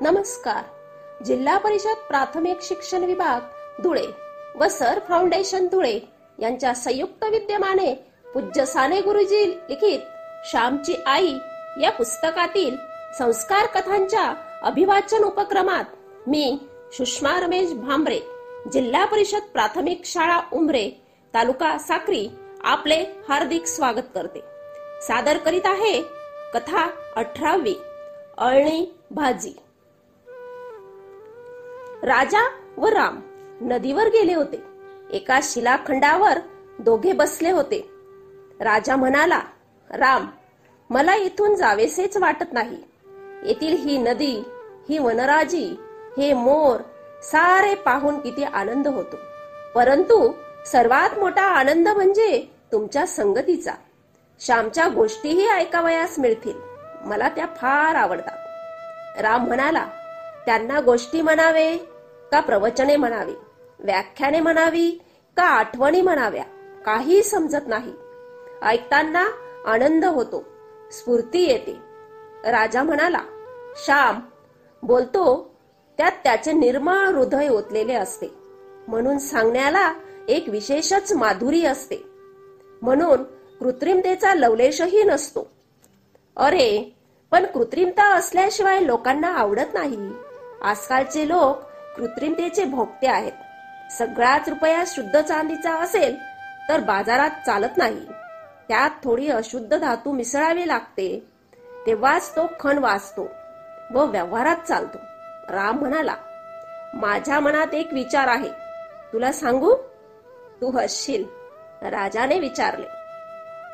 नमस्कार. जिल्हा परिषद प्राथमिक शिक्षण विभाग धुळे व सर फाउंडेशन धुळे यांच्या संयुक्त विद्यमाने पूज्य साने गुरुजी लिखित श्यामची आई या पुस्तकातील संस्कार कथांच्या अभिवाचन उपक्रमात मी सुषमा रमेश भांबरे जिल्हा परिषद प्राथमिक शाळा उमरे तालुका साक्री आपले हार्दिक स्वागत करते. सादर करीत आहे कथा अठरावी अळणी भाजी. राजा व राम नदीवर गेले होते. एका शिलाखंडावर दोघे बसले होते. राजा म्हणाला राम मला इथून जावेसेच वाटत नाही. येथील ही नदी ही वनराजी हे मोर सारे पाहून किती आनंद होतो. परंतु सर्वात मोठा आनंद म्हणजे तुमच्या संगतीचा. श्यामच्या गोष्टीही ऐकावयास मिळतील. मला त्या फार आवडतात. राम म्हणाला त्यांना गोष्टी म्हणावे का प्रवचने म्हणावे व्याख्याने म्हणावी का आठवणी म्हणाव्या काही समजत नाही. ऐकताना आनंद होतो स्फूर्ती येते. राजा म्हणाला श्याम बोलतो त्यात त्याचे निर्मळ हृदय ओतलेले असते. म्हणून सांगण्याला एक विशेषच माधुरी असते. म्हणून कृत्रिमतेचा लवलेशही नसतो. अरे पण कृत्रिमता असल्याशिवाय लोकांना आवडत नाही. आजकालचे लोक कृत्रिमतेचे भोगते आहेत. सगळ्याच रुपया शुद्ध चांदीचा असेल तर बाजारात चालत नाही. त्यात थोडी अशुद्ध धातू मिसळावी लागते. तेव्हाच तो खण वाचतो व व्यवहारात चालतो. राम म्हणाला माझ्या मनात एक विचार आहे. तुला सांगू? तू हसशील. राजाने विचारले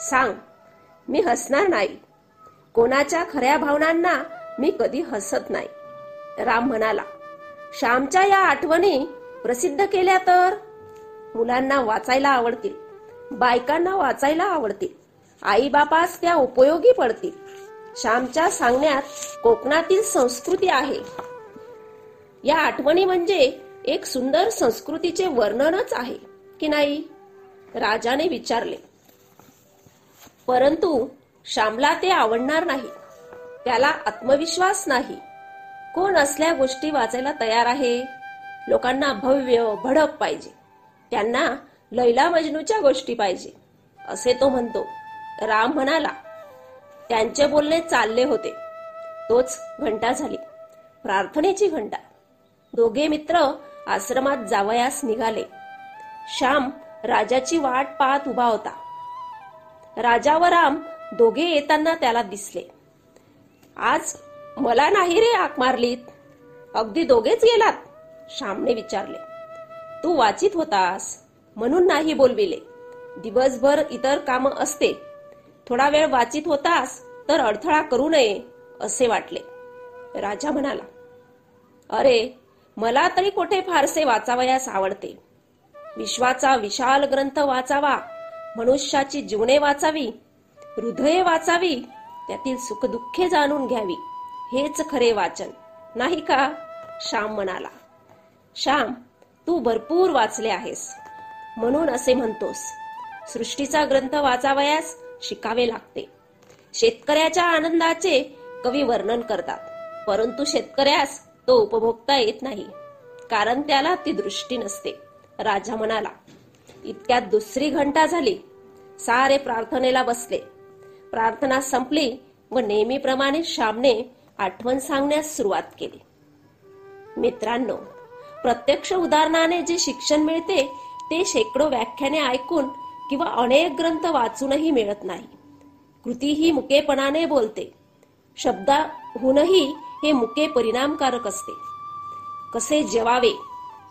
सांग. मी हसणार नाही. कोणाच्या खऱ्या भावनांना मी कधी हसत नाही. राम म्हणाला श्यामच्या या आठवणी प्रसिद्ध केल्या तर? मुलांना वाचायला आवडतील बायकांना वाचायला आवडतील आई बापास त्या उपयोगी पडतील. श्यामच्या सांगण्यात कोकणातील संस्कृती आहे. या आठवणी म्हणजे एक सुंदर संस्कृतीचे वर्णनच आहे की नाही? राजाने विचारले. परंतु श्यामला ते आवडणार नाही. त्याला आत्मविश्वास नाही. कोण असल्या गोष्टी वाचायला तयार आहे? लोकांना भव्य भडक पाहिजे. त्यांना लैला मजनूच्या गोष्टी पाहिजे. असे तो म्हणतो. राम म्हणाला त्यांचे बोलणे चालले होते. तोच घंटा झाली. प्रार्थनेची घंटा. दोघे मित्र आश्रमात जावयास निघाले. श्याम राजाची वाट पाहत उभा होता. राजा व राम दोघे येताना त्याला दिसले. आज मला नाही रे आक मारलीत. अगदी दोघेच गेलात श्यामने विचारले. तू वाचित होतास म्हणून नाही बोलविले. दिवसभर इतर काम असते. थोडा वेळ वाचित होतास तर अडथळा करू नये असे वाटले. राजा म्हणाला अरे मला तरी कुठे फारसे वाचावयास आवडते? विश्वाचा विशाल ग्रंथ वाचावा मनुष्याची जीवने वाचावी हृदये वाचावी त्यातील सुखदुःखे जाणून घ्यावी. हेच खरे वाचन. नाही का? श्याम म्हणाला. श्याम तू भरपूर वाचले आहेस. म्हणून असे म्हणतोस. सृष्टीचा ग्रंथ वाचावयास शिकावे लागते. शेतकऱ्याच्या आनंदाचे कवी वर्णन करतात. परंतु शेतकऱ्यास तो उपभोगता येत नाही. कारण त्याला ती दृष्टी नसते. राजा म्हणाला इतक्यात दुसरी घंटा झाली. सारे प्रार्थनेला बसले. प्रार्थना संपली व नेहमीप्रमाणे श्यामने आठवण सांगण्यास सुरुवात केली. मित्रांनो प्रत्यक्ष उदाहरणाने जे शिक्षण मिळते ते शेकडो व्याख्याने ऐकून किंवा अनेक ग्रंथ वाचूनही मिळत नाही. कृती ही मुकेपणाने बोलते. शब्दाहूनही हे मुके परिणामकारक असते. कसे जेवावे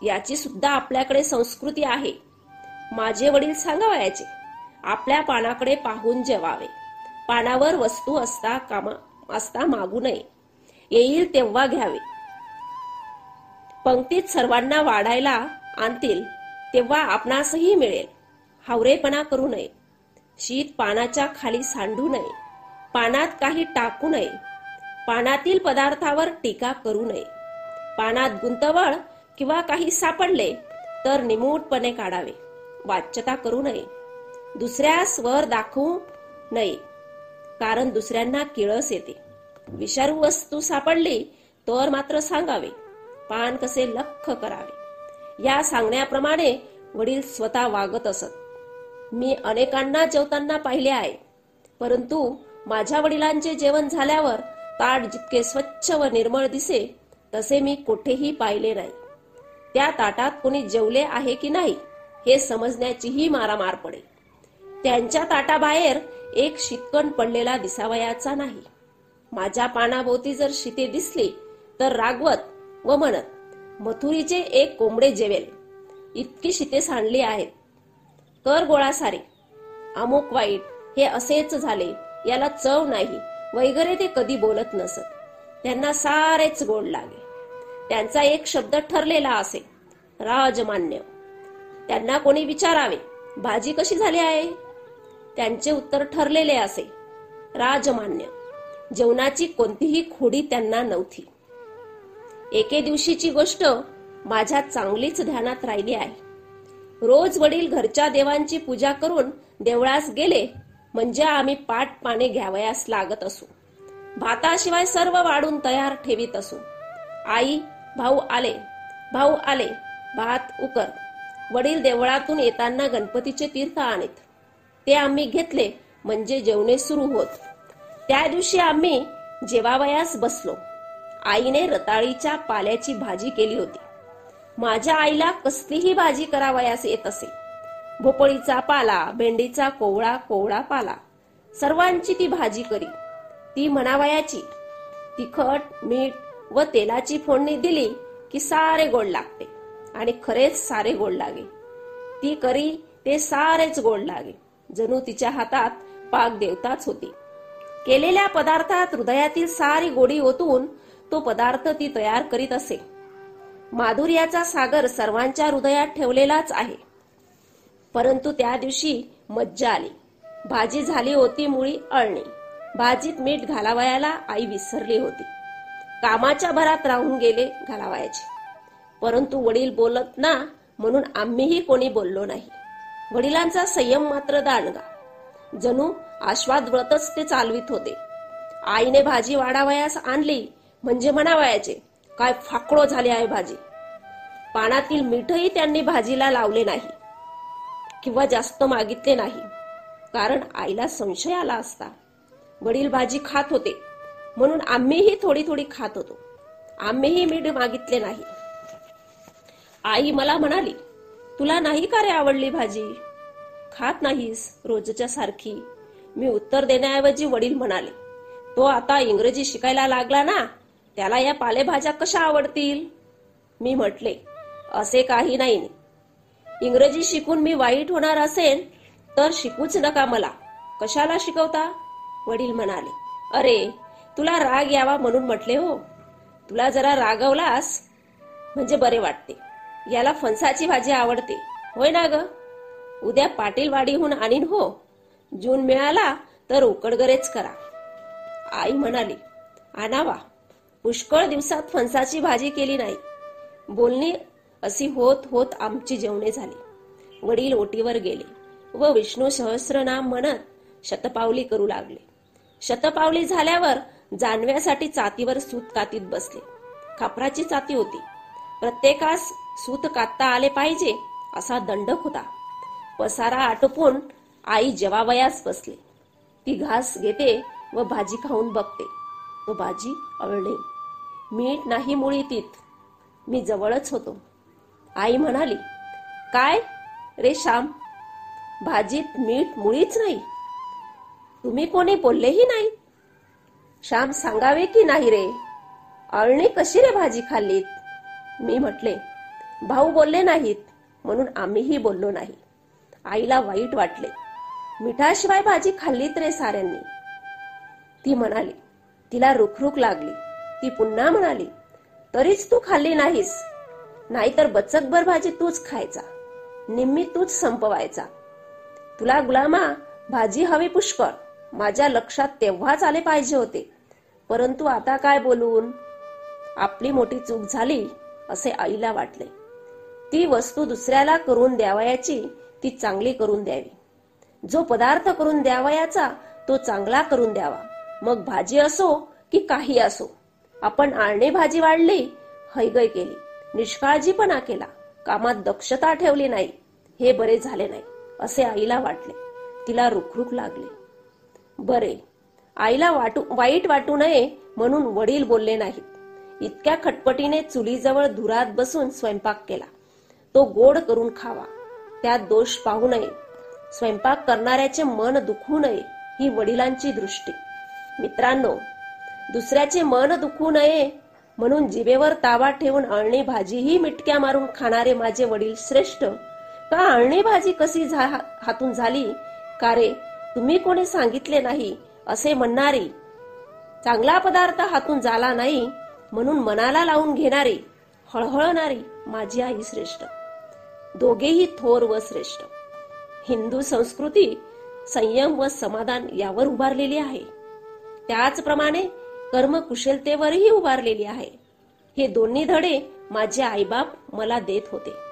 याची सुद्धा आपल्याकडे संस्कृती आहे. माझे वडील सांगावयाचे आपल्या पानाकडे पाहून जेवावे. पानावर वस्तू असता कामा असता मागू नये. येईल तेव्हा घ्यावे. पंक्तीत सर्वांना वाढायला आणतील तेव्हा आपणासही मिळेल. हावरेपणा करू नये. शीत पानाच्या खाली सांडू नये. पानात काही टाकू नये. पानातील पदार्थावर टीका करू नये. पानात गुंतवळ किंवा काही सापडले तर निमूटपणे काढावे. वाच्यता करू नये. दुसऱ्या स्वर दाखवू नये. कारण दुसऱ्यांना किळस येते. विषारू वस्तू सापडली तर मात्र सांगावे. पान कसे लख करावे? या सांगण्याप्रमाणे वडील स्वतः वागत असत. मी अनेकांना जेवताना पाहिले आहे. परंतु माझ्या वडिलांचे जेवण झाल्यावर ताट जितके स्वच्छ व निर्मळ दिसे तसे मी कुठेही पाहिले नाही. त्या ताटात कोणी जेवले आहे की नाही हे समजण्याचीही मारामार पडे त्यांच्या ताटाबाहेर एक शितकण पडलेला दिसावयाचा नाही. माझ्या पानाभोवती जर शिते दिसली तर रागवत व म्हणत मथुरीचे एक कोंबडे जेवेल. इतकी शिते सांडली आहेत. कर गोळा सारे. अमुक वाईट हे असेच झाले. याला चव नाही. वगैरे ते कधी बोलत नसत. त्यांना सारेच गोड लागे. त्यांचा एक शब्द ठरलेला असे. राजमान्य. त्यांना कोणी विचारावे भाजी कशी झाली आहे? त्यांचे उत्तर ठरलेले असे. राजमान्य. जेवणाची कोणतीही खोडी त्यांना नव्हती. एके दिवशीची गोष्ट माझ्या चांगलीच ध्यानात राहिली आहे. रोज वडील घरच्या देवांची पूजा करून देवळास गेले म्हणजे आम्ही पाठ पाने घ्यावयास लागत असू. भाताशिवाय सर्व वाढून तयार ठेवीत असू. आई भाऊ आले भाऊ आले भात उकर. वडील देवळातून येताना गणपतीचे तीर्थ आणत. ते आम्ही घेतले म्हणजे जेवणे सुरू होत. त्या दिवशी आम्ही जेवावयास बसलो. आईने रताळीच्या पाल्याची भाजी केली होती. माझ्या आईला कसलीही भाजी करावयास येत असे. भोपळीचा पाला भेंडीचा कोवळा कोवळा पाला सर्वांची ती भाजी करी. ती म्हणावयाची. तिखट मीठ व तेलाची फोडणी दिली की सारे गोड लागते आणि खरेच सारे गोड लागे. ती करी ते सारेच गोड लागे. जणू तिच्या हातात पाक देवताच होती. केलेल्या पदार्थात हृदयातील सारी गोडी ओतून तो पदार्थ ती तयार करीत असे. माधुर्याचा सागर सर्वांच्या हृदयात ठेवलेलाच आहे. परंतु त्या दिवशी मज्जा आली. भाजी झाली होती मुळी अळणी. भाजीत मीठ घालावयाला आई विसरली होती. कामाच्या भरात राहून गेले घालावयाचे. परंतु वडील बोलत ना म्हणून आम्हीही कोणी बोललो नाही. वडिलांचा संयम मात्र दांडगा. जणू आश्वाद व्रतच ते चालवित होते. आईने भाजी वाढावयास आणली म्हणजे म्हणावयाचे काय फाकडो झाली आहे भाजी. पानातील मीठही त्यांनी भाजीला लावले नाही किंवा जास्त मागितले नाही कारण आईला संशय आला असता. वडील भाजी खात होते म्हणून आम्हीही थोडी थोडी खात होतो. आम्हीही मीठ मागितले नाही. आई मला म्हणाली तुला नाही का रे आवडली भाजी? खात नाहीस रोजच्या सारखी? मी उत्तर देण्याऐवजी वडील म्हणाले तो आता इंग्रजी शिकायला लागला ना त्याला या पालेभाज्या कशा आवडतील? मी म्हटले असे काही नाही. इंग्रजी शिकून मी वाईट होणार असेल तर शिकूच नका मला. कशाला शिकवता? वडील म्हणाले अरे तुला राग यावा म्हणून म्हटले हो. तुला जरा रागवलास? म्हणजे बरे वाटते. याला फणसाची भाजी आवडते. होय ना ग? उद्या पाटीलवाडीहून आणीन हो. जून मिळाला तर उकडगरेच करा. आई म्हणाली आणावा. पुष्कळ दिवसात फणसाची भाजी केली नाही. बोलणी अशी होत होत आमची जेवणे झाली. वडील ओटीवर गेले व विष्णू सहस्रनाम म्हणत शतपावली करू लागले. शतपावली झाल्यावर जानव्यासाठी चातीवर सूत कातीत बसले. खापराची चाती होती. प्रत्येकास सूत कातता आले पाहिजे असा दंडक होता. पसारा आटोपून आई जेवावयास बसले. ती घास घेते व भाजी खाऊन बघते. व भाजी अळणे मीठ नाही मुळी तीत. मी जवळच होतो. आई म्हणाली काय रे श्याम? भाजीत मीठ मुळीच नाही? तुम्ही कोणी बोललेही नाही? श्याम सांगावे की नाही रे? अळणे कशी रे भाजी खाल्लीत? मी म्हटले भाऊ बोलले नाहीत म्हणून आम्हीही बोललो नाही. आईला वाईट वाटले. मिठाशिवाय भाजी खाल्लीत रे साऱ्यांनी. ती म्हणाली तिला रुखरुख लागली. ती पुन्हा म्हणाली तरीच तू खाल्ली नाहीस. नाहीतर बचकभर भाजी तूच खायचा. निम्मी तूच संपवायचा. तुला गुलामा भाजी हवी पुष्कळ. माझ्या लक्षात तेव्हाच आले पाहिजे होते. परंतु आता काय बोलून? आपली मोठी चूक झाली असे आईला वाटले. ती वस्तू दुसऱ्याला करून द्यावयाची ती चांगली करून द्यावी. जो पदार्थ करून द्यावयाचा तो चांगला करून द्यावा. मग भाजी असो की काही असो. आपण आळणे भाजी वाढली हैगय केली. निष्काळजीपणा केला. कामात दक्षता ठेवली नाही. हे बरे झाले नाही असे आईला वाटले. तिला रुखरुख लागले. बरे. आईला वाटू वाईट वाटू नये म्हणून वडील बोलले नाहीत. इतक्या खटपटीने चुलीजवळ धुरात बसून स्वयंपाक केला. तो गोड करून खावा. त्यात दोष पाहू नये. स्वयंपाक करणाऱ्याचे मन दुखू नये ही वडिलांची दृष्टी. मित्रांनो दुसऱ्याचे मन दुखू नये म्हणून जिभेवर तावा ठेवून अळणी भाजीही मिटक्या मारून खाणारे माझे वडील श्रेष्ठ. का अळणी भाजी कशी झा- हातून झाली? का रे तुम्ही कोणी सांगितले नाही असे म्हणणारी. चांगला पदार्थ हातून झाला नाही म्हणून मनाला लावून घेणारी हळहळणारी माझी आई श्रेष्ठ. दोघेही थोर व श्रेष्ठ. हिंदू संस्कृती संयम व समाधान यावर उभारलेली आहे. त्याचप्रमाणे कर्मकुशलतेवरही उभारलेली आहे. हे दोन्ही धडे माझे आईबाप मला देत होते.